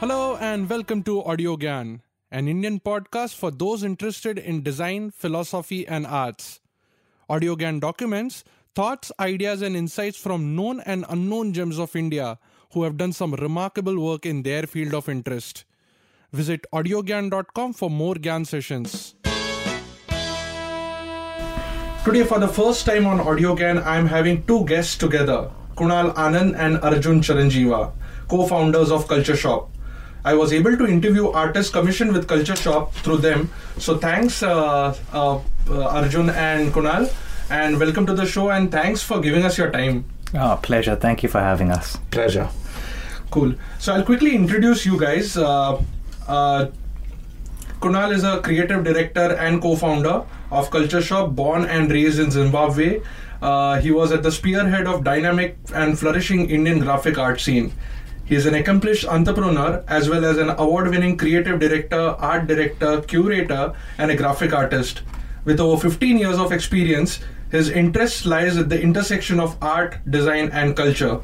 Hello and welcome to Audio Gyan, an Indian podcast for those interested in design, philosophy, and arts. Audio Gyan documents thoughts, ideas, and insights from known and unknown gems of India who have done some remarkable work in their field of interest. Visit audiogyan.com for more Gyan sessions. Today, for the first time on Audio Gyan, I'm having two guests together Kunal Anand and Arjun Charanjiva, co founders of Culture Shop. I was able to interview artists commissioned with Culture Shop through them. So, thanks, uh, uh, uh, Arjun and Kunal, and welcome to the show. And thanks for giving us your time. Oh, pleasure. Thank you for having us. Pleasure. Cool. So, I'll quickly introduce you guys. Uh, uh, Kunal is a creative director and co-founder of Culture Shop, born and raised in Zimbabwe. Uh, he was at the spearhead of dynamic and flourishing Indian graphic art scene. He is an accomplished entrepreneur as well as an award-winning creative director, art director, curator, and a graphic artist. With over 15 years of experience, his interest lies at the intersection of art, design, and culture.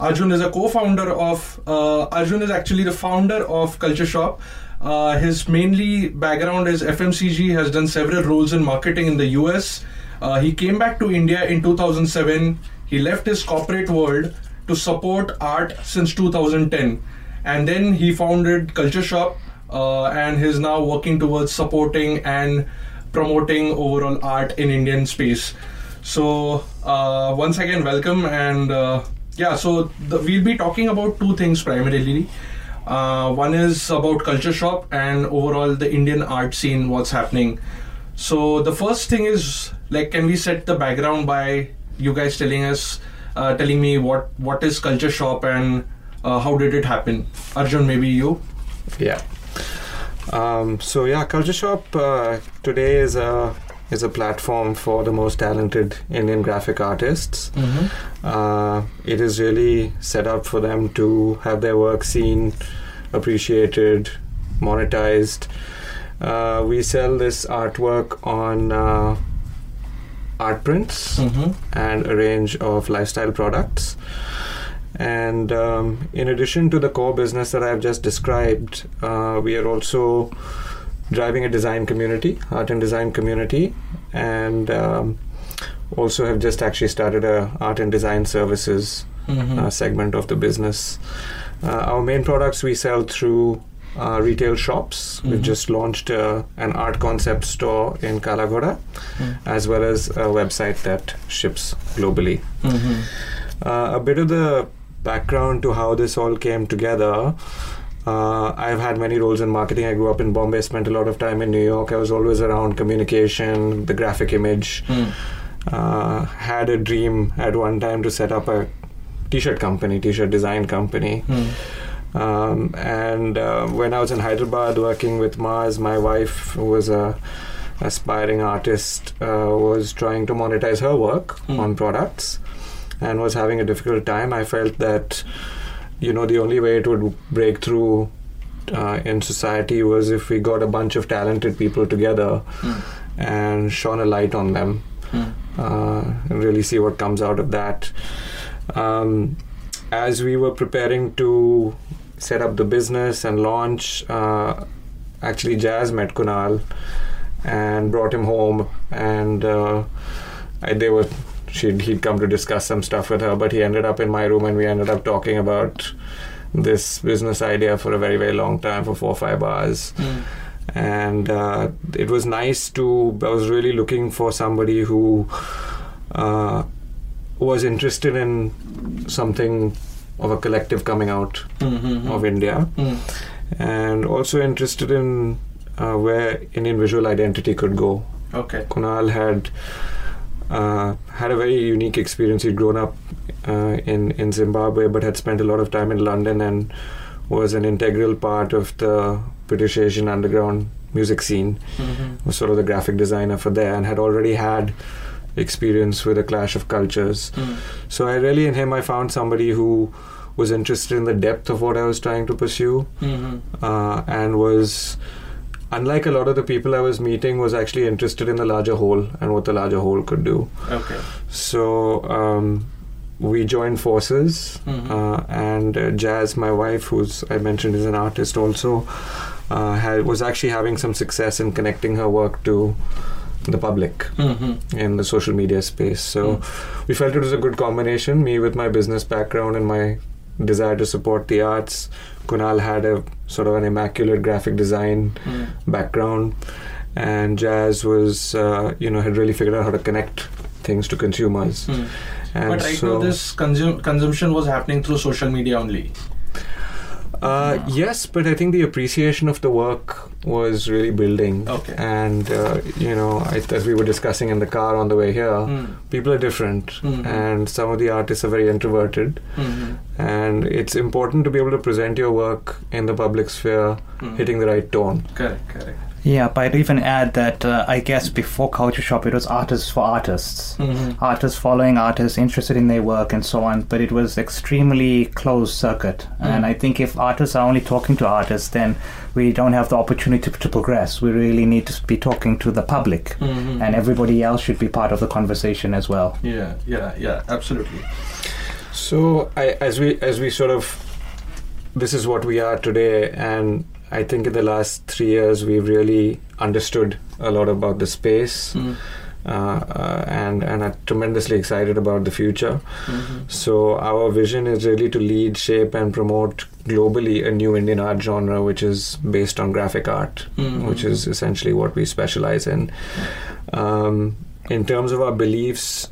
Arjun is a co-founder of. Uh, Arjun is actually the founder of Culture Shop. Uh, his mainly background is FMCG. Has done several roles in marketing in the US. Uh, he came back to India in 2007. He left his corporate world to support art since 2010, and then he founded Culture Shop, uh, and he's now working towards supporting and promoting overall art in Indian space. So uh, once again, welcome and uh, yeah. So the, we'll be talking about two things primarily. Uh, one is about culture shop and overall the Indian art scene, what's happening. So the first thing is like, can we set the background by you guys telling us, uh, telling me what what is culture shop and uh, how did it happen? Arjun, maybe you. Yeah. Um, so yeah, Culture Shop uh, today is a is a platform for the most talented Indian graphic artists. Uh, it is really set up for them to have their work seen, appreciated, monetized. Uh, we sell this artwork on uh, art prints Mm-hmm. and a range of lifestyle products. And um, in addition to the core business that I've just described, uh, we are also driving a design community, art and design community, and um, also have just actually started a art and design services Mm-hmm. uh, segment of the business. Uh, our main products we sell through uh, retail shops. We've Mhm. just launched uh, an art concept store in Kala Ghoda, Mm. as well as a website that ships globally. Mm-hmm. Uh, a bit of the background to how this all came together. Uh, I've had many roles in marketing. I grew up in Bombay, spent a lot of time in New York. I was always around communication, the graphic image. Mm. Uh, had a dream at one time to set up a t-shirt company, t-shirt design company. Mm. Um, and uh, when I was in Hyderabad working with Mars, my wife, who was a aspiring artist, uh, was trying to monetize her work Hmm. on products, and was having a difficult time. I felt that, you know, the only way it would break through uh, in society was if we got a bunch of talented people together Mm. and shone a light on them Mm. uh, and really see what comes out of that. Um, as we were preparing to set up the business and launch, uh, actually Jazz met Kunal and brought him home, and uh, I, they were she'd he'd come to discuss some stuff with her, but he ended up in my room and we ended up talking about this business idea for a very very long time for four or five hours Mm. and uh, it was nice to i was really looking for somebody who uh, was interested in something of a collective coming out Mm-hmm. of india Mm. and also interested in uh, where indian visual identity could go Okay. kunal had uh, had a very unique experience he'd grown up uh, in in zimbabwe but had spent a lot of time in london and was an integral part of the british asian underground music scene Mm-hmm. was sort of the graphic designer for there and had already had experience with a clash of cultures. Mm. So I really in him I found somebody who was interested in the depth of what I was trying to pursue Mm-hmm. uh, and was unlike a lot of the people I was meeting was actually interested in the larger whole and what the larger whole could do. Okay. So um, we joined forces, Mhm. uh, and uh, Jazz, my wife, who's I mentioned is an artist, also uh, had, was actually having some success in connecting her work to the public Mhm. in the social media space. So Hmm. we felt it was a good combination. Me with my business background and my desire to support the arts. Kunal had a sort of an immaculate graphic design Mm. background, and Jazz was, uh, you know, had really figured out how to connect things to consumers. Mm. And But right so, now, this consum- consumption was happening through social media only. Uh, yes, but I think the appreciation of the work was really building. Okay. And, uh, you know, I, as we were discussing in the car on the way here, Mm. people are different. Mhm. And some of the artists are very introverted. Mhm. And it's important to be able to present your work in the public sphere, Mm. hitting the right tone. Correct, correct. Yeah, but I'd even add that uh, I guess before Culture Shop, it was artists for artists. Mhm. Artists following artists, interested in their work, and so on. But it was extremely closed circuit. And Mm. I think if artists are only talking to artists, then we don't have the opportunity to, to progress. We really need to be talking to the public, Mhm. and everybody else should be part of the conversation as well. Yeah, yeah, yeah, absolutely. So I, as we as we sort of this is what we are today, and I think in the last three years we've really understood a lot about the space, Mm. uh, uh, and and are tremendously excited about the future. Mhm. So our vision is really to lead, shape, and promote globally a new Indian art genre, which is based on graphic art, Mhm. which is essentially what we specialize in. Um, in terms of our beliefs.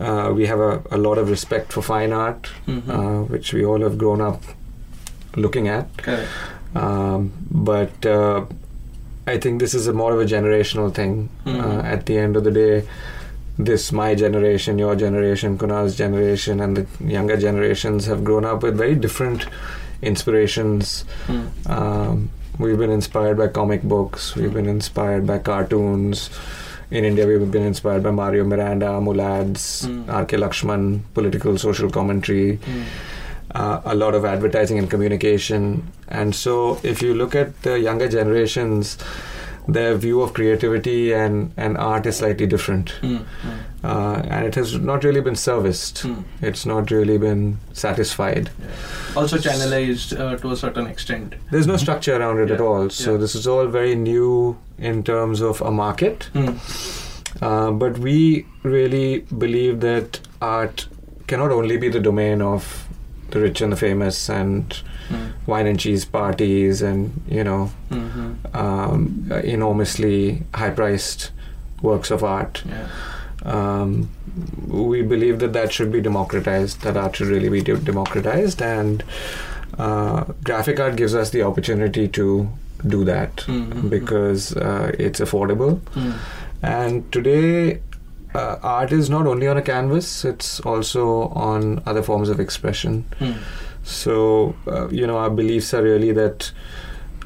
Uh, we have a, a lot of respect for fine art, Mhm. uh, which we all have grown up looking at. Correct. Um, but uh, I think this is a more of a generational thing. Mhm. Uh, at the end of the day, this my generation, your generation, Kunal's generation, and the younger generations have grown up with very different inspirations. Mm. Um, we've been inspired by comic books. We've been inspired by cartoons. In India, we've been inspired by Mario Miranda, Amul ads, Mm. R.K. Laxman, political, social commentary Mm. Uh, a lot of advertising and communication. And so, if you look at the younger generations, their view of creativity and, and art is slightly different. Mm. Mm. Uh, and it has not really been serviced, Mm. it's not really been satisfied. Also channelized uh, to a certain extent. There's no structure around it at all. So, yeah. this is all very new in terms of a market. Mm. Uh, but we really believe that art cannot only be the domain of the rich and the famous and Mm. wine and cheese parties and you know Mhm. um, enormously high-priced works of art. Yeah. Um, we believe that that should be democratized. That art should really be de- democratized, and uh, graphic art gives us the opportunity to do that Mhm. because uh, it's affordable. Mm. And today, uh, art is not only on a canvas; it's also on other forms of expression. Mm. So, uh, you know, our beliefs are really that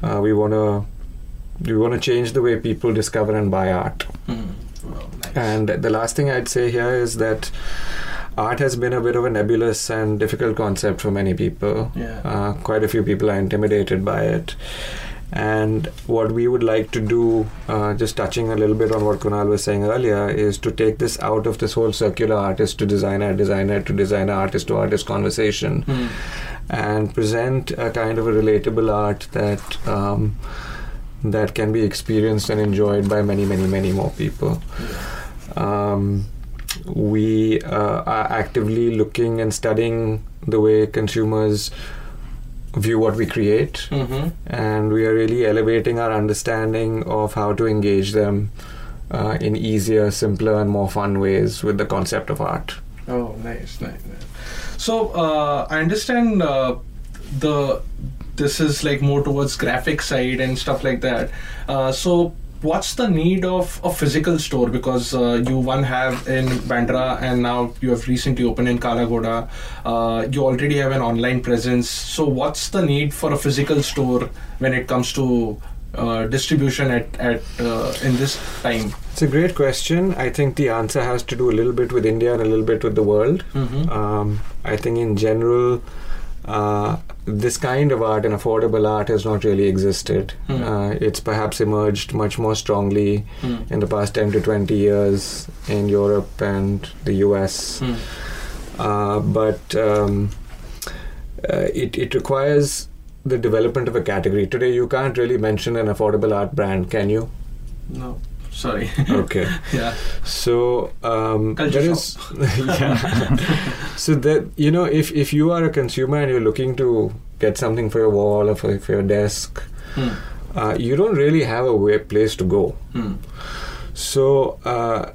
uh, we want to we want to change the way people discover and buy art. Mm. Well, nice. And the last thing I'd say here is that art has been a bit of a nebulous and difficult concept for many people. Yeah. Uh, quite a few people are intimidated by it. And what we would like to do, uh, just touching a little bit on what Kunal was saying earlier, is to take this out of this whole circular artist to designer, designer to designer, artist to artist conversation Mm. and present a kind of a relatable art that um, that can be experienced and enjoyed by many, many, many more people. Um, we uh, are actively looking and studying the way consumers view what we create, Mhm. and we are really elevating our understanding of how to engage them uh, in easier, simpler, and more fun ways with the concept of art. Oh, nice, nice, nice. So uh, I understand uh, the this is like more towards graphic side and stuff like that. Uh, so what's the need of a physical store because uh, you one have in Bandra and now you have recently opened in Kala Ghoda. Uh, you already have an online presence. So what's the need for a physical store when it comes to uh, distribution at at uh, in this time? It's a great question. I think the answer has to do a little bit with India and a little bit with the world. Mm-hmm. Um, I think in general, uh, this kind of art and affordable art has not really existed. Hmm. Uh, it's perhaps emerged much more strongly Mm. in the past 10 to 20 years in Europe and the US. Mm. uh, but um, uh, it, it requires the development of a category. Today, you can't really mention an affordable art brand, can you? No, sorry. Okay. yeah. So um, Culture there is, yeah. so that you know, if if you are a consumer and you're looking to get something for your wall or for, for your desk, Hmm. uh, you don't really have a way, place to go. Hmm. So uh,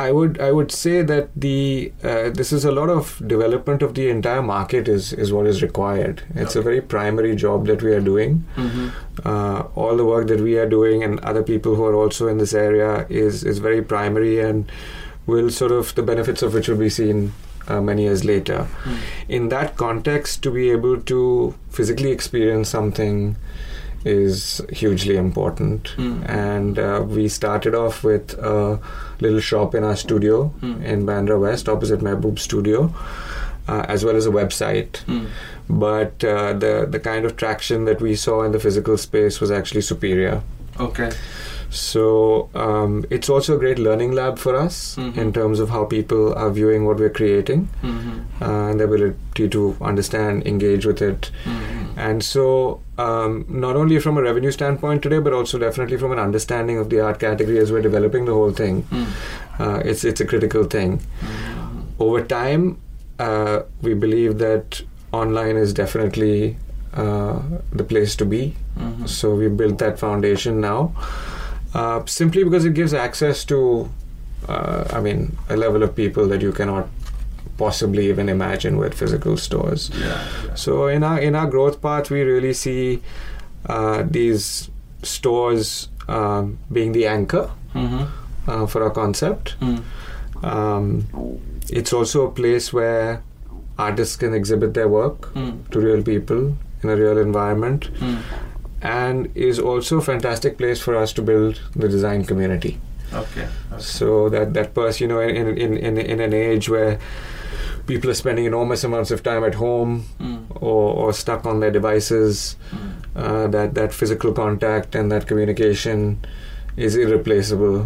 I would I would say that the uh, this is a lot of development of the entire market is is what is required. It's a very primary job that we are doing. Mhm. Uh, all the work that we are doing and other people who are also in this area is is very primary and will sort of the benefits of which will be seen uh, many years later. Hmm. In that context, to be able to physically experience something is hugely important. Hmm. And uh, we started off with a little shop in our studio Hmm. in Bandra West, opposite Mehboob Studio, uh, as well as a website. Hmm. But uh, the the kind of traction that we saw in the physical space was actually superior. Okay. So um, it's also a great learning lab for us Mhm. in terms of how people are viewing what we're creating Mhm. uh, and the ability to understand, engage with it. Mhm. And so, um, not only from a revenue standpoint today, but also definitely from an understanding of the art category as we're developing the whole thing, Hmm. uh, it's it's a critical thing. Mhm. Over time, uh, we believe that online is definitely uh, the place to be. Mhm. So we built that foundation now, uh, simply because it gives access to, uh, I mean, a level of people that you cannot possibly even imagine with physical stores. Yeah. yeah. So in our in our growth path, we really see uh, these stores um, being the anchor Mhm. uh, for our concept. Hmm. Um, it's also a place where artists can exhibit their work Hmm. to real people in a real environment, Hmm. and is also a fantastic place for us to build the design community. Okay. okay. So that that person, you know, in in in in an age where people are spending enormous amounts of time at home Hmm. or, or stuck on their devices, Hmm. uh, that that physical contact and that communication is irreplaceable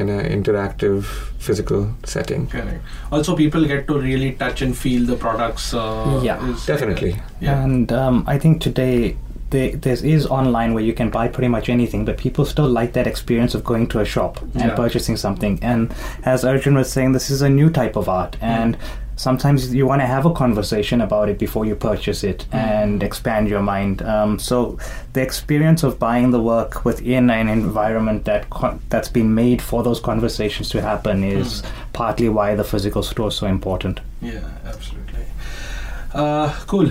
in an interactive physical setting. Correct. Also, people get to really touch and feel the products. Uh, Yeah. is- Definitely. Yeah. And um, I think today there there is online where you can buy pretty much anything, but people still like that experience of going to a shop and Yeah. purchasing something. And as Arjun was saying, this is a new type of art, and sometimes you want to have a conversation about it before you purchase it and expand your mind. Um, so the experience of buying the work within an environment that con- that's been made for those conversations to happen is partly why the physical store is so important. Yeah, absolutely. Uh, cool.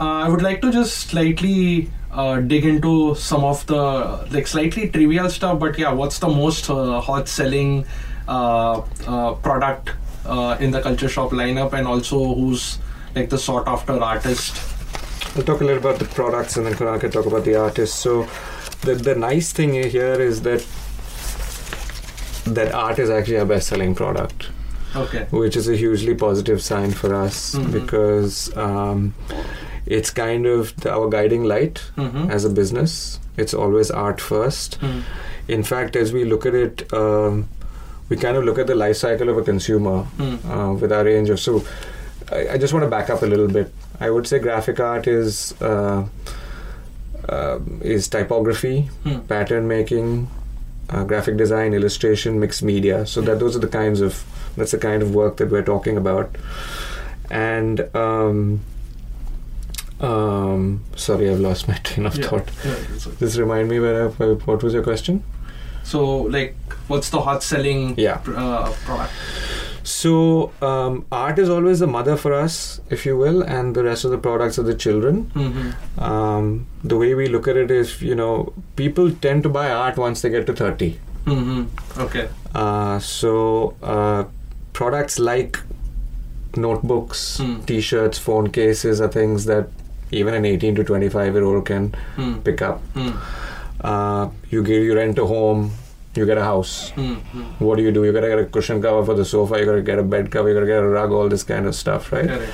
Uh, I would like to just slightly uh, dig into some of the like slightly trivial stuff, but yeah, what's the most uh, hot selling uh, uh, product uh, in the culture shop lineup, and also who's like the sought after artist? We'll talk a little about the products and then Kunal can talk about the artists. So the the nice thing here is that that art is actually our best selling product. Okay. which is a hugely positive sign for us Mhm. because um, it's kind of the, our guiding light Mm-hmm. as a business. It's always art first. Mm. In fact, as we look at it, um, we kind of look at the life cycle of a consumer Mm. uh, with our range of. So, I, I just want to back up a little bit. I would say graphic art is uh, uh, is typography, Mm. pattern making, uh, graphic design, illustration, mixed media. So that those are the kinds of that's the kind of work that we're talking about. And um, um, sorry, I've lost my train of Yeah. thought. Yeah, okay. Just remind me where, where what was your question? So, like, what's the hot selling Yeah. uh, product? So um, art is always the mother for us, if you will, and the rest of the products are the children. Mm-hmm. Um, the way we look at it is, you know, people tend to buy art once they get to thirty. Mm-hmm. Okay. Uh, so uh, products like notebooks, Hmm. t-shirts, phone cases are things that even an 18 to 25 year old can Mm. pick up. Mm. Uh, you give you rent a home, you get a house. Mm-hmm. What do you do? You gotta get a cushion cover for the sofa. You gotta get a bed cover. You gotta get a rug. All this kind of stuff, right? Correct.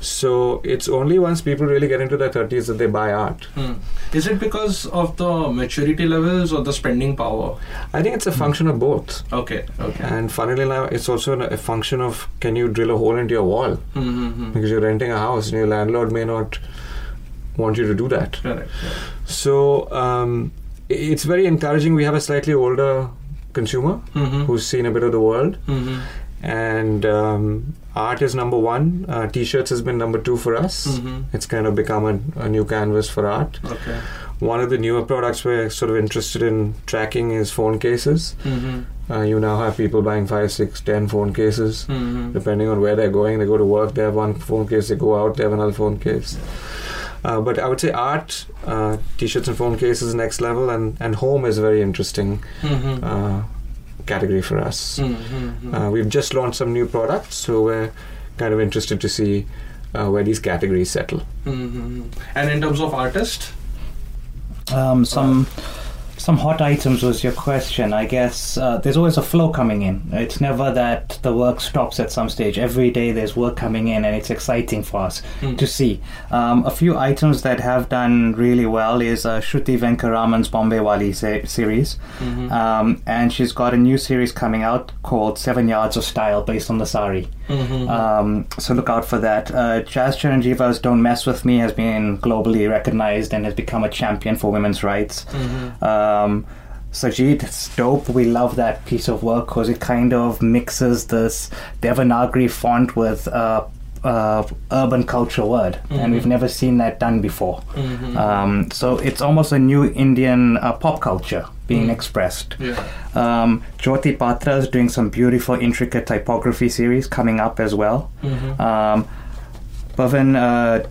So it's only once people really get into their thirties that they buy art. Hmm. Is it because of the maturity levels or the spending power? I think it's a function of both. Okay. Okay. And funnily enough, it's also a function of can you drill a hole into your wall Mm-hmm. because you're renting a house and your landlord may not want you to do that. Correct. So um, it's very encouraging. We have a slightly older consumer Mm-hmm. who's seen a bit of the world, Mm-hmm. and um, art is number one. Uh, T-shirts has been number two for us. Mm-hmm. It's kind of become a, a new canvas for art. Okay. One of the newer products we're sort of interested in tracking is phone cases. Mm-hmm. Uh, you now have people buying five, six, ten phone cases. Mm-hmm. Depending on where they're going, they go to work, they have one phone case, they go out, they have another phone case. Uh, but I would say art, uh, t-shirts and phone cases next level, and, and home is a very interesting Mm-hmm. uh, category for us. Mm-hmm. Uh, we've just launched some new products, so we're kind of interested to see uh, where these categories settle. Mm-hmm. And in terms of artist, Um, some some hot items was your question. I guess uh, there's always a flow coming in. It's never that the work stops at some stage. Every day there's work coming in, and it's exciting for us Mm. to see. Um, a few items that have done really well is uh, Shruti Venkatraman's Bombay Wali se- series, Mhm. um, and she's got a new series coming out called Seven Yards of Style, based on the sari. Mhm. Um, so look out for that. Uh, Jazz Charanjiva's "Don't Mess with Me" has been globally recognized and has become a champion for women's rights. Mhm. Um, Sajid, it's dope. We love that piece of work because it kind of mixes this Devanagari font with uh, uh, urban culture word, Mhm. and we've never seen that done before. Mhm. Um, so it's almost a new Indian uh, pop culture being Mm. expressed. yeah. Um, Jyoti Patra is doing some beautiful, intricate typography series coming up as well. Mhm. Um, Pavan uh,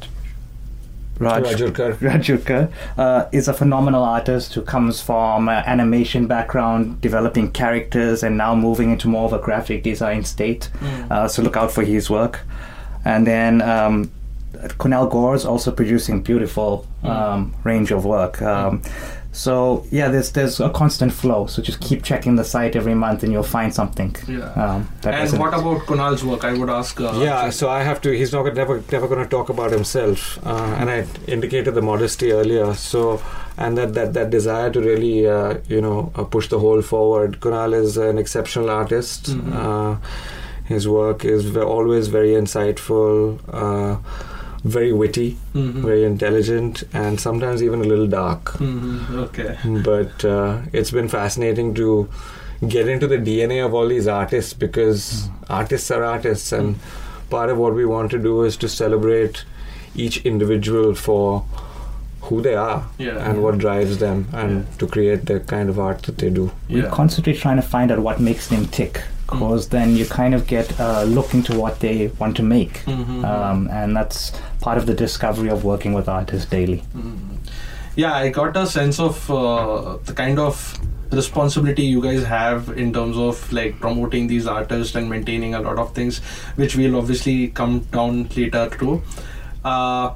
Raj, Rajurkar. Rajurkar uh, is a phenomenal artist who comes from uh, animation background, developing characters, and now moving into more of a graphic design state. Mm. Uh, so look out for his work. And then um, Kunal Gore is also producing beautiful um, range of work. Um, so yeah, there's there's a constant flow. So just keep checking the site every month, and you'll find something. Yeah. Um, that and resonates. what about Kunal's work? I would ask. Uh, Yeah, so I have to. He's not never never going to talk about himself, uh, and I indicated the modesty earlier. So, and that that that desire to really, uh, you know, uh, push the whole forward. Kunal is an exceptional artist. Mhm. His work is ve- always very insightful, uh, very witty, Mhm. very intelligent, and sometimes even a little dark. Mhm. Okay. But uh, it's been fascinating to get into the DNA of all these artists because artists are artists, and part of what we want to do is to celebrate each individual for who they are Yeah. and what drives them, and Yeah. to create the kind of art that they do. We're Yeah. constantly trying to find out what makes them tick, because then you kind of get a look into what they want to make, Mhm. um, and that's part of the discovery of working with artists daily. Mhm. Yeah, I got a sense of uh, the kind of responsibility you guys have in terms of like promoting these artists and maintaining a lot of things, which we'll obviously come down later to. Uh,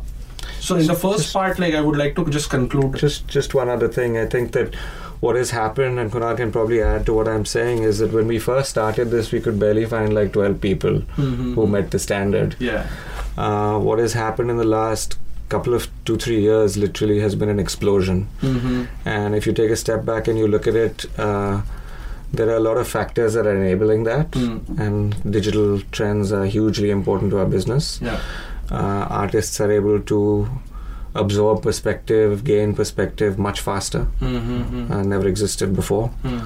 so in the first part, like I would like to just conclude. Just just one other thing. I think that what has happened, and Kunal can probably add to what I'm saying, is that when we first started this, we could barely find like 12 people Mhm. who met the standard. Yeah. Uh, what has happened in the last couple of two three years literally has been an explosion Mm-hmm. and if you take a step back and you look at it uh, there are a lot of factors that are enabling that Mm. and digital trends are hugely important to our business Yeah. uh, artists are able to absorb perspective gain perspective much faster Mm-hmm. uh, never existed before Mm.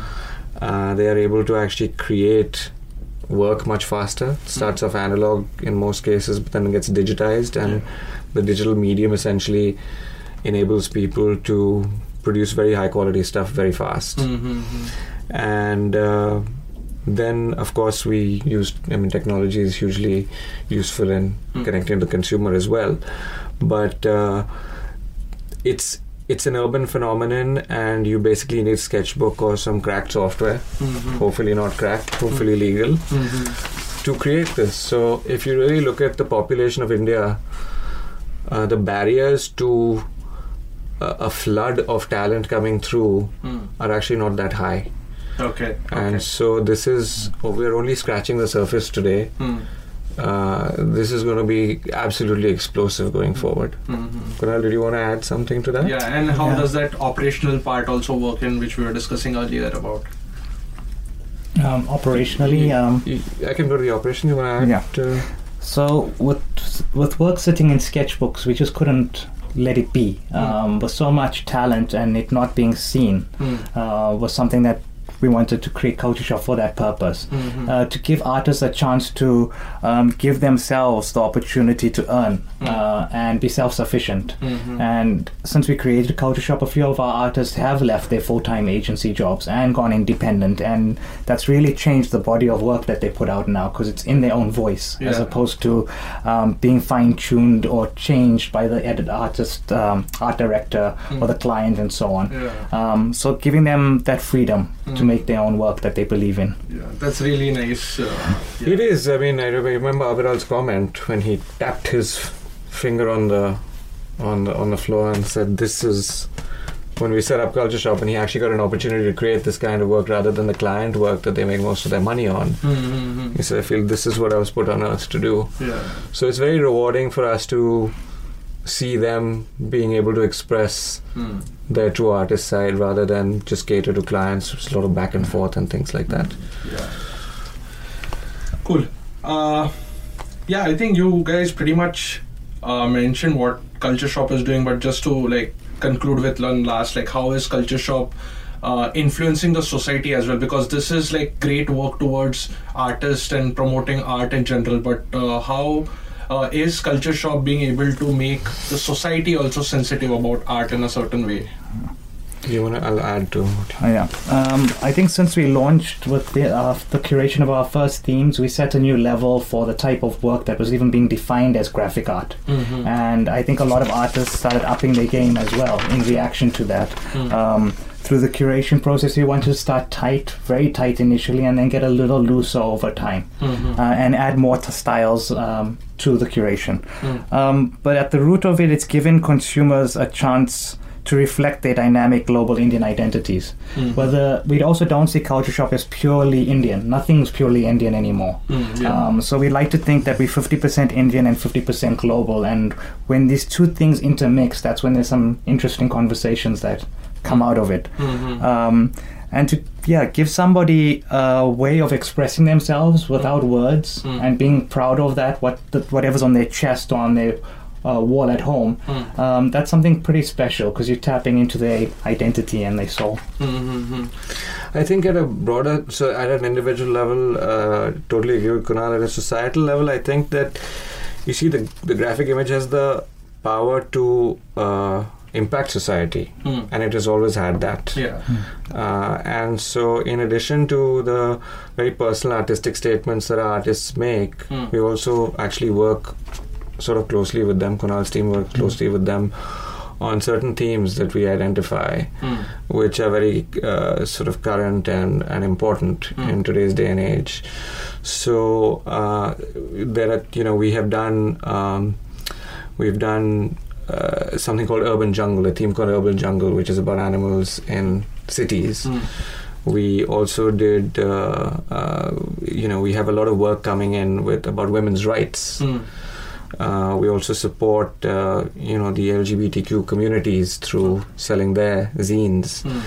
uh, they are able to actually create work much faster. It starts off analog in most cases, but then it gets digitized, and the digital medium essentially enables people to produce very high quality stuff very fast. Mm-hmm. And uh, then, of course, we use. I mean, technology is hugely useful in Mm. connecting the consumer as well, but uh, it's it's an urban phenomenon, and you basically need sketchbook or some cracked software Mm-hmm. hopefully not cracked, hopefully legal, Mm-hmm. to create this. So, if you really look at the population of India, uh, the barriers to a, a flood of talent coming through Mm. are actually not that high. Okay. And okay. so this is oh, we're only scratching the surface today. Hmm. Uh, this is going to be absolutely explosive going forward. Mhm. Kunal, did you want to add something to that? Yeah, and how Yeah. does that operational part also work in which we were discussing earlier about? Um, operationally, um, Y- I can go to the operation. You want to add? Yeah. To, So with with work sitting in sketchbooks, we just couldn't let it be. Um, with so much talent and it not being seen, Hmm. uh, was something that we wanted to create Culture Shop for that purpose. Mhm. Uh, to give artists a chance to um, give themselves the opportunity to earn Mm. uh, and be self-sufficient. Mhm. And since we created Culture Shop, a few of our artists have left their full-time agency jobs and gone independent, and that's really changed the body of work that they put out now because it's in their own voice as opposed to um, being fine-tuned or changed by the edit artist, um, art director, or Mm. the client, and so on. Yeah. Um, so giving them that freedom to Mm. make their own work that they believe in. Yeah, that's really nice. Uh, yeah. It is. I mean, I remember Abiral's comment when he tapped his finger on the on the on the floor and said, "This is." When we set up Culture Shop, and he actually got an opportunity to create this kind of work rather than the client work that they make most of their money on. Mhm. He said, "I feel this is what I was put on earth to do." Yeah. So it's very rewarding for us to see them being able to express Hmm. their true artist side rather than just cater to clients. There's a lot of back and forth and things like that. Yeah. Cool. Uh, yeah, I think you guys pretty much uh, mentioned what Culture Shop is doing, but just to like conclude with one last, like how is Culture Shop uh, influencing the society as well? Because this is like great work towards artists and promoting art in general, but uh, how uh, is Culture Shop being able to make the society also sensitive about art in a certain way? You wanna? I'll add to. Oh, yeah. Um, I think since we launched with the, uh, the curation of our first themes, we set a new level for the type of work that was even being defined as graphic art. Mm-hmm. And I think a lot of artists started upping their game as well in reaction to that. Hmm. Um, through the curation process, we want to start tight, very tight initially, and then get a little looser over time, Mhm. uh, and add more t- styles um, to the curation. Hmm. Um, but at the root of it, it's giving consumers a chance to reflect their dynamic global Indian identities. Mhm. Whether we also don't see Culture Shop as purely Indian. Nothing's purely Indian anymore. Mm, yeah. Um, so we like to think that we're 50% Indian and 50% global. And when these two things intermix, that's when there's some interesting conversations that come out of it. Mhm. Um, and to yeah, give somebody a way of expressing themselves without words Mm. and being proud of that, what the, whatever's on their chest or on their uh, wall at home. Mm. Um, that's something pretty special because you're tapping into their identity and their soul. Mhm. I think at a broader, so at an individual level, uh, totally agree with Kunal. At a societal level, I think that you see the the graphic image has the power to uh, impact society, Mm. and it has always had that. Yeah. Uh, and so, in addition to the very personal artistic statements that our artists make, Mm. we also actually work sort of closely with them. Kunal's team works closely with them on certain themes that we identify, Mm. which are very uh, sort of current and, and important Mm. in today's day and age. So, uh, there are, you know, we have done, um, we've done uh, something called Urban Jungle, a theme called Urban Jungle, which is about animals in cities. Mm. We also did, uh, uh, you know, we have a lot of work coming in with about women's rights. Mm. Uh, we also support, uh, you know, the LGBTQ communities through selling their zines. Mm.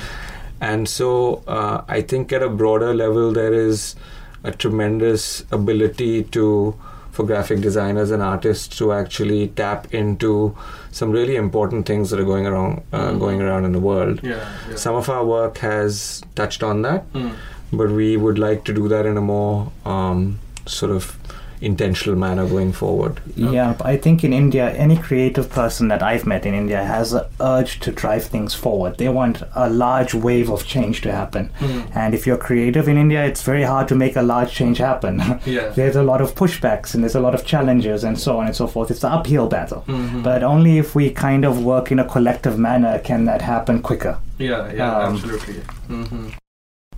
And so uh, I think at a broader level, there is a tremendous ability to for graphic designers and artists to actually tap into some really important things that are going around uh, Mhm. going around in the world. Yeah. yeah. Some of our work has touched on that, Mm. but we would like to do that in a more um, sort of intentional manner going forward. Yeah, but I think in India, any creative person that I've met in India has an urge to drive things forward. They want a large wave of change to happen. Mm. And if you're creative in India, it's very hard to make a large change happen. Yeah. there's a lot of pushbacks and there's a lot of challenges and so on and so forth. It's an uphill battle. Mhm. But only if we kind of work in a collective manner can that happen quicker. Yeah, yeah, Um, absolutely. hmm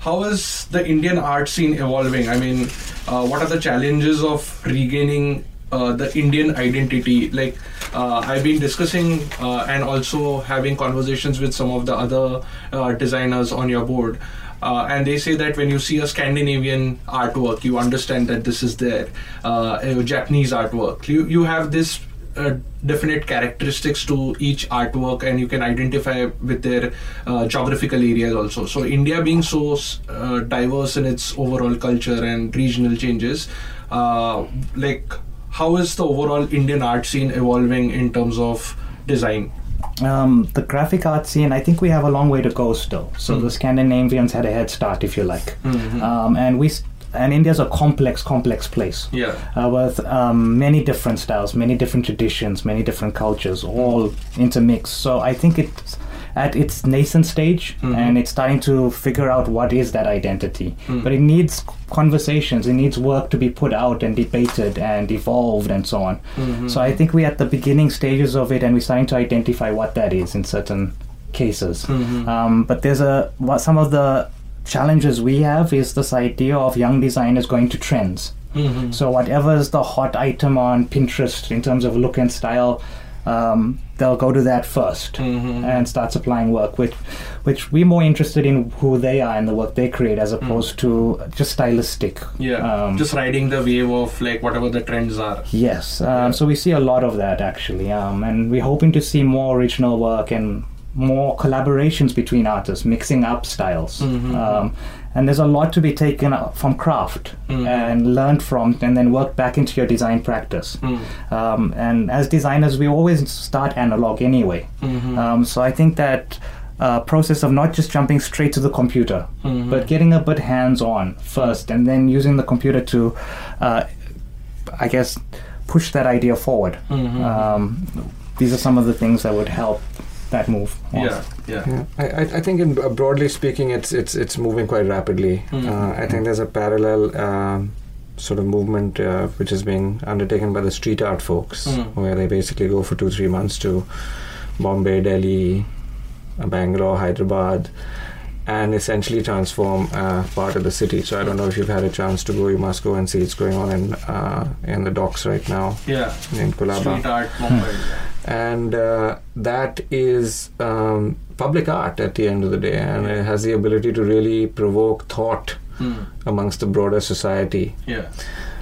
How is the Indian art scene evolving? I mean, uh, what are the challenges of regaining uh, the Indian identity? Like, uh, I've been discussing uh, and also having conversations with some of the other uh, designers on your board. Uh, and they say that when you see a Scandinavian artwork, you understand that this is a Japanese artwork, you you have this uh, definite characteristics to each artwork, and you can identify with their uh, geographical areas also. So India being so uh, diverse in its overall culture and regional changes, uh, like how is the overall Indian art scene evolving in terms of design? Um, the graphic art scene, I think we have a long way to go still. So Mm. the Scandinavians had a head start, if you like, Mhm. um, and we and India's a complex, complex place. Yeah. uh, with um, many different styles, many different traditions, many different cultures, all intermixed. So I think it's at its nascent stage, Mhm. and it's starting to figure out what is that identity. Mm. But it needs conversations, it needs work to be put out and debated and evolved and so on. Mhm. So I think we're at the beginning stages of it, and we're starting to identify what that is in certain cases. Mhm. Um, but there's a what some of the challenges we have is this idea of young designers going to trends. Mhm. So whatever is the hot item on Pinterest in terms of look and style, um, they'll go to that 1st Mhm. and start supplying work, which which we're more interested in who they are and the work they create as opposed to just stylistic. Yeah, Um, just riding the wave of like whatever the trends are. Yes, um, Yeah. so we see a lot of that actually, um, and we're hoping to see more original work and more collaborations between artists, mixing up styles. Mhm. Um, and there's a lot to be taken from craft Mhm. and learned from, and then work back into your design practice. Mm. Um, and as designers, we always start analog anyway. Mhm. Um, so I think that uh, process of not just jumping straight to the computer, Mhm. but getting a bit hands-on first, and then using the computer to, uh, I guess, push that idea forward. Um, these are some of the things that would help that move. on. yeah, yeah. Yeah, I, I, I think in uh, broadly speaking, it's it's it's moving quite rapidly. Mm. Uh, I think there's a parallel um, sort of movement uh, which is being undertaken by the street art folks, Mm. where they basically go for two three months to Bombay, Delhi, uh, Bangalore, Hyderabad, and essentially transform uh, part of the city. So I don't know if you've had a chance to go. You must go and see. It's going on in uh, in the docks right now Yeah. in Colaba Street art, Mumbai. And uh, that is um, public art at the end of the day and it has the ability to really provoke thought Mm. amongst the broader society Yeah.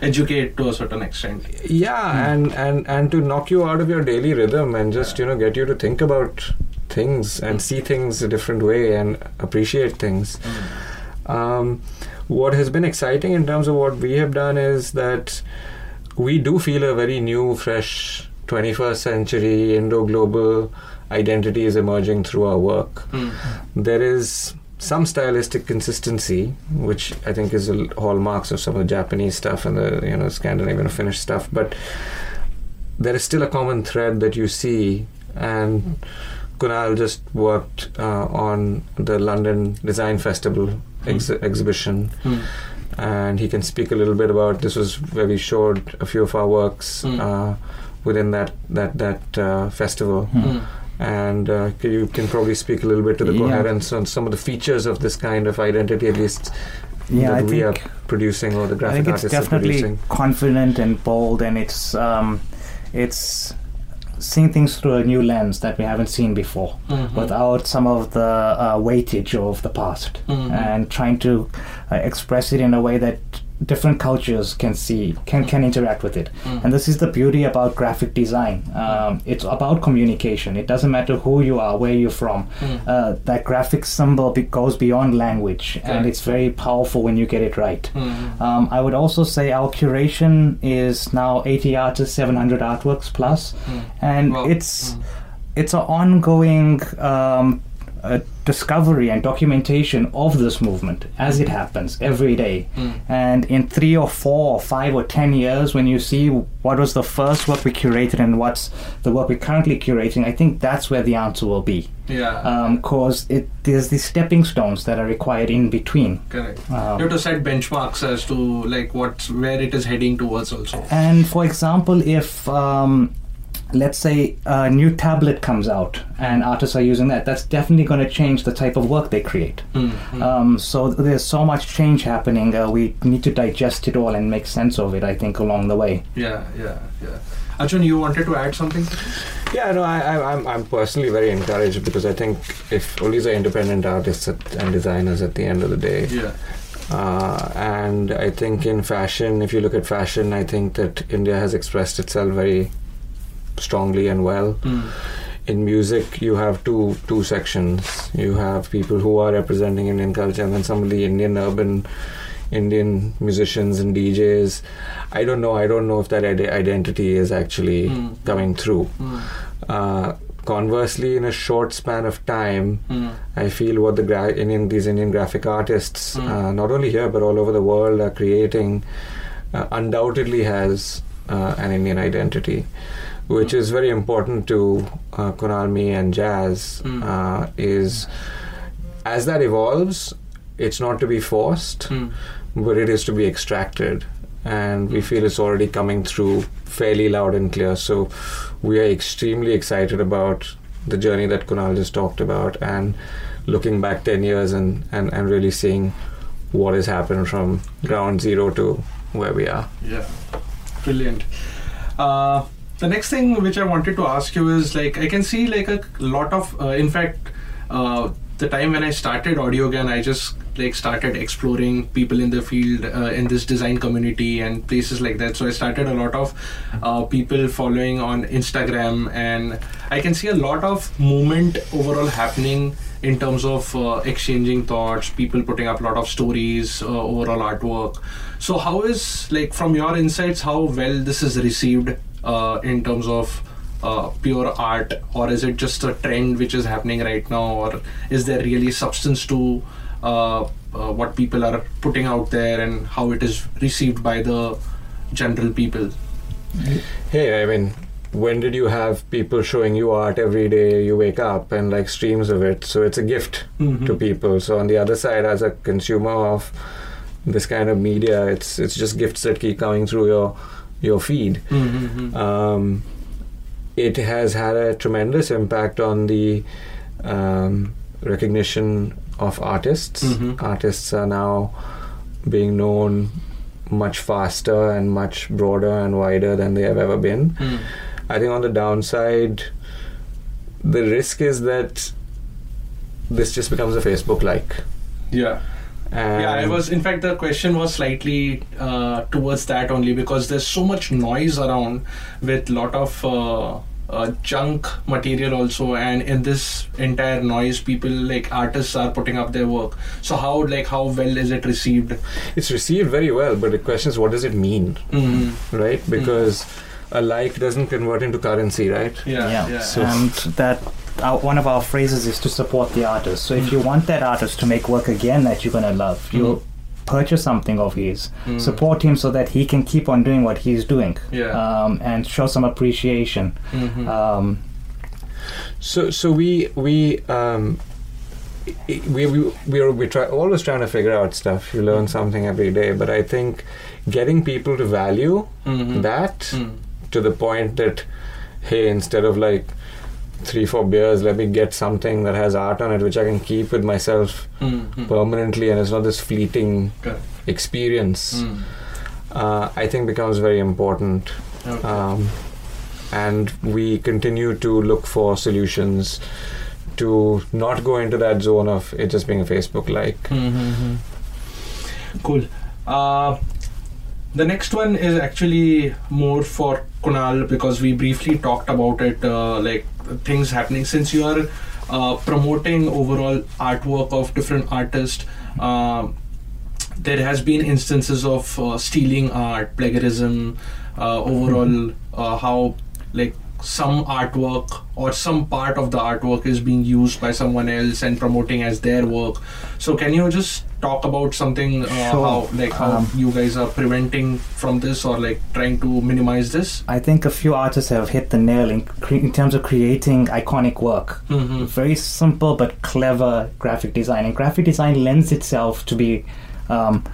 Educate to a certain extent. yeah and, and and to knock you out of your daily rhythm and just Yeah. you know get you to think about things and see things a different way and appreciate things Mm. um, what has been exciting in terms of what we have done is that we do feel a very new, fresh 21st century Indo global identity is emerging through our work. Mm. There is some stylistic consistency, which I think is a hallmarks of some of the Japanese stuff and the you know Scandinavian Finnish stuff, but there is still a common thread that you see and Kunal just worked uh, on the London Design Festival ex- exhibition, Mm. and he can speak a little bit about. This was where we showed a few of our works Mm. uh, within that that that uh, festival, Hmm. Mm. and uh, you can probably speak a little bit to the Yeah. coherence on some of the features of this kind of identity, at least Yeah, I that we are producing or the graphic I graphic think it's artists are definitely producing. confident and bold, and it's um, it's seeing things through a new lens that we haven't seen before, Mhm. without some of the uh, weightage of the past, Mhm. and trying to uh, express it in a way that different cultures can see can can interact with it. Mm. And this is the beauty about graphic design. Um, it's about communication. It doesn't matter who you are, where you're from. Mm. Uh, that graphic symbol be- goes beyond language, and it's very powerful when you get it right. Mm. Um, I would also say our curation is now 80 artists, 700 artworks plus, Mm. and Wow. it's Mm. it's an ongoing um, uh, discovery and documentation of this movement as it happens every day. Mm. And in three or four or five or ten years, when you see what was the first work we curated and what's the work we're currently curating, I think that's where the answer will be. Yeah. Because it there's these stepping stones that are required in between. Correct. Um, you have to set benchmarks as to like what's where it is heading towards also. And for example, if um, let's say a new tablet comes out and artists are using that, that's definitely going to change the type of work they create. Mm. Mm. Um, so there's so much change happening. Uh, we need to digest it all and make sense of it. I think along the way. yeah, yeah, yeah. Arjun, you wanted to add something? Yeah, no, I, I, I'm, I'm personally very encouraged because I think if all these are independent artists and designers at the end of the day, Yeah. uh, and I think in fashion, if you look at fashion, I think that India has expressed itself very strongly and well. Mm. In music, you have two two sections. You have people who are representing Indian culture, and then some of the Indian urban Indian musicians and DJs. I don't know. I don't know if that ide- identity is actually Mm. coming through. Mm. Uh, conversely, in a short span of time, Mm. I feel what the gra- Indian these Indian graphic artists, Mm. uh, not only here but all over the world, are creating, uh, undoubtedly has uh, an Indian identity, which is very important to uh, Kunal Me and Jazz. Mm. Uh, is as that evolves, it's not to be forced, Mm. but it is to be extracted. And we Mm. feel it's already coming through fairly loud and clear. So we are extremely excited about the journey that Kunal just talked about and looking back 10 years and, and, and really seeing what has happened from ground zero to where we are. Yeah, brilliant. Uh, the next thing which I wanted to ask you is like I can see like a lot of, uh, in fact, uh, the time when I started Audiogan, I just like started exploring people in the field uh, in this design community and places like that. So I started a lot of uh, people following on Instagram, and I can see a lot of movement overall happening in terms of uh, exchanging thoughts, people putting up a lot of stories, uh, overall artwork. So how is like from your insights how well this is received uh, in terms of uh, pure art, or is it just a trend which is happening right now, or is there really substance to uh, uh, what people are putting out there and how it is received by the general people? Hey, I mean, when did you have people showing you art every day you wake up and like streams of it? So it's a gift Mhm. to people. So on the other side, as a consumer of this kind of media, it's it's just gifts that keep coming through your your feed. Mhm. Um, it has had a tremendous impact on the um, recognition of artists. Mhm. Artists are now being known much faster and much broader and wider than they have ever been. Mm. I think on the downside, the risk is that this just becomes a Facebook like. Yeah. And Yeah, I was. In fact, the question was slightly uh, towards that only because there's so much noise around with lot of uh, uh, junk material also, and in this entire noise, people like artists are putting up their work. So how like how well is it received? It's received very well, but the question is, what does it mean, Mm-hmm. right? Because a like doesn't convert into currency, right? Yeah, yeah. yeah. So- and that our, one of our phrases is to support the artist. So if you want that artist to make work again that you're gonna love, you Mm. purchase something of his, Mm. support him so that he can keep on doing what he's doing, Yeah. um, and show some appreciation. Mhm. Um, So, so we we um, we we we're we try always trying to figure out stuff. You learn something every day, but I think getting people to value Mhm. that Mm. to the point that hey, instead of like three four beers, let me get something that has art on it, which I can keep with myself Mhm. permanently, and it's not this fleeting Correct. experience. Mm. Uh, I think becomes very important. Okay. um, and we continue to look for solutions to not go into that zone of it just being a Facebook like. Mm-hmm. Cool. Uh, the next one is actually more for Kunal because we briefly talked about it, uh, like things happening since you are uh, promoting overall artwork of different artists. Uh, there has been instances of uh, stealing art, plagiarism, uh, overall uh, how like some artwork or some part of the artwork is being used by someone else and promoting as their work. So can you just talk about something uh, Sure. how like how Um, you guys are preventing from this or like trying to minimize this? I think a few artists have hit the nail in, cre- in terms of creating iconic work. Mm-hmm. Very simple but clever graphic design, and graphic design lends itself to be um,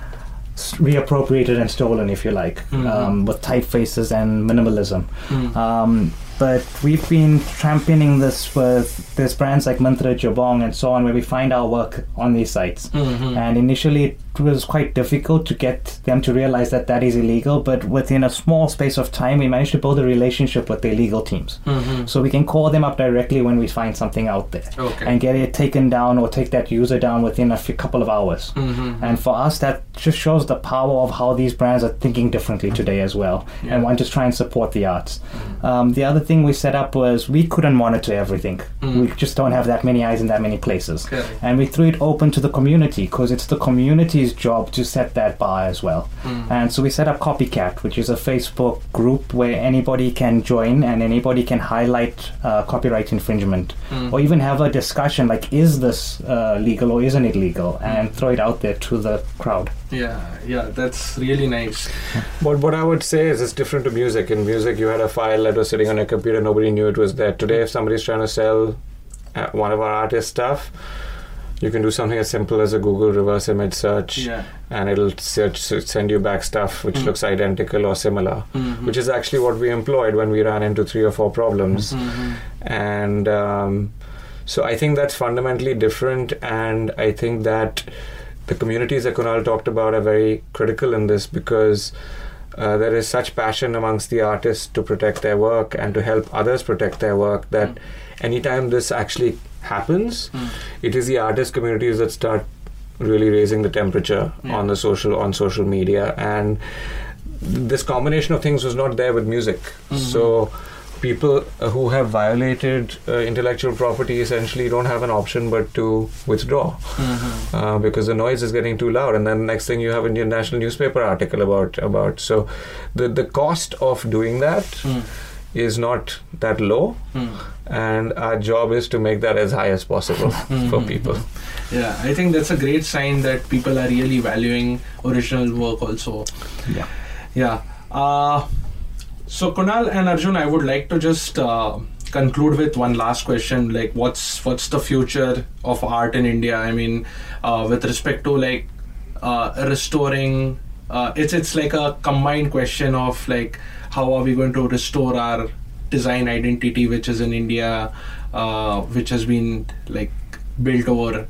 reappropriated and stolen, if you like, Mhm. um, with typefaces and minimalism. Mm. Um, but we've been championing this with there's brands like Myntra, Jabong, and so on, where we find our work on these sites. Mhm. And initially, it was quite difficult to get them to realize that that is illegal. But within a small space of time, we managed to build a relationship with their legal teams. Mm-hmm. So we can call them up directly when we find something out there Okay. and get it taken down or take that user down within a few, couple of hours. Mm-hmm. And for us, that just shows the power of how these brands are thinking differently today as well, Yeah. and want to try and support the arts. Um, the other thing we set up was we couldn't monitor everything. Mm. We just don't have that many eyes in that many places. Correct. And we threw it open to the community because it's the community's job to set that bar as well. Mm. And so we set up Copycat, which is a Facebook group where anybody can join and anybody can highlight uh, copyright infringement Mm. or even have a discussion like, is this uh, legal or isn't it legal? And throw it out there to the crowd. Yeah, yeah, that's really nice. But what I would say is it's different to music. In music, you had a file that was sitting on your computer, nobody knew it was there. Today, if somebody's trying to sell uh, one of our artist stuff, you can do something as simple as a Google reverse image search, Yeah. and it'll search send you back stuff which Mm. looks identical or similar. Mhm. Which is actually what we employed when we ran into three or four problems. Mhm. and um, so I think that's fundamentally different, and I think that the communities that Kunal talked about are very critical in this because uh, there is such passion amongst the artists to protect their work and to help others protect their work that Mm. anytime this actually happens, Mm. it is the artist communities that start really raising the temperature Yeah. on the social on social media and this combination of things was not there with music Mhm. so people who have violated uh, intellectual property essentially don't have an option but to withdraw Mhm. uh, because the noise is getting too loud and then next thing you have a national newspaper article about about so the the cost of doing that Mm. Is not that low Mm. and our job is to make that as high as possible for Mhm. people Yeah, I think that's a great sign that people are really valuing original work also. Yeah. Yeah. Uh, so Kunal and Arjun, I would like to just uh, conclude with one last question. Like, what's what's the future of art in India? I mean, uh, with respect to like uh, restoring. Uh, it's it's like a combined question of like how are we going to restore our design identity, which is in India, uh, which has been like built over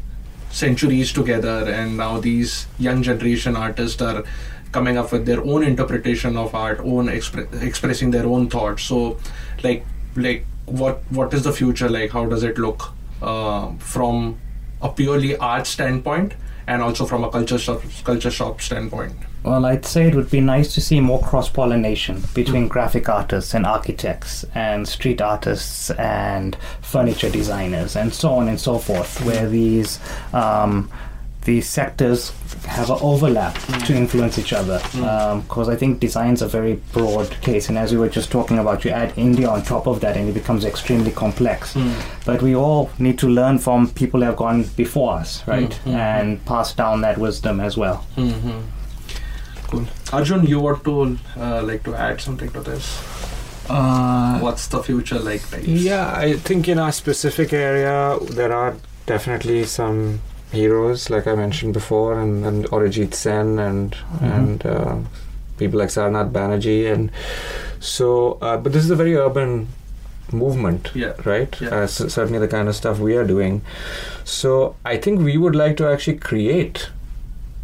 centuries together, and now these young generation artists are coming up with their own interpretation of art, own expre- expressing their own thoughts. So, like, like what what is the future like? How does it look uh, from a purely art standpoint, and also from a culture shop culture shop standpoint? Well, I'd say it would be nice to see more cross pollination between graphic artists and architects and street artists and furniture designers and so on and so forth, where these um, these sectors have an overlap to influence each other. Because I think design's a very broad case, and as we were just talking about, you add India on top of that, and it becomes extremely complex. But we all need to learn from people who have gone before us, right, Mm, mm, and pass down that wisdom as well. Mm-hmm. Cool. Arjun, you want to uh, like to add something to this? uh, What's the future like? Types? Yeah, I think in our specific area there are definitely some heroes, like I mentioned before, and, and Orijit Sen and Mhm. and uh, people like Sarnath Banerjee, and so. Uh, but this is a very urban movement, Yeah. right? Yeah. Uh, certainly the kind of stuff we are doing. So I think we would like to actually create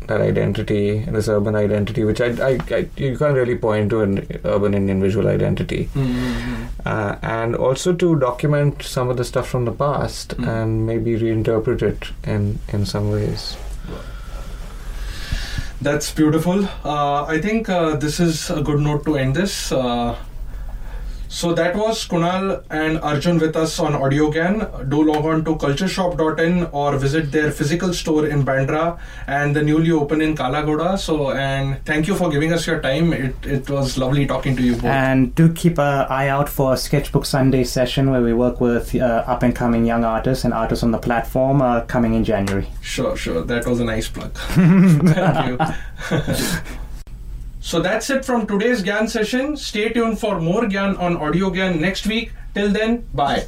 that identity, this urban identity, which I, I, I you can't really point to an urban Indian visual identity Mm-hmm. uh, and also to document some of the stuff from the past Mm. and maybe reinterpret it in in some ways. That's beautiful. Uh, I think uh, this is a good note to end this. Uh, so that was Kunal and Arjun with us on AudioGan. Do log on to cultureshop.in or visit their physical store in Bandra and the newly open in Kala Ghoda. So and thank you for giving us your time. It it was lovely talking to you both. And do keep an eye out for a Sketchbook Sunday session where we work with uh, up and coming young artists and artists on the platform uh, coming in January. Sure, sure. That was a nice plug. Thank you. so that's it from today's GAN session. Stay tuned for more GAN on Audio GAN next week. Till then, bye.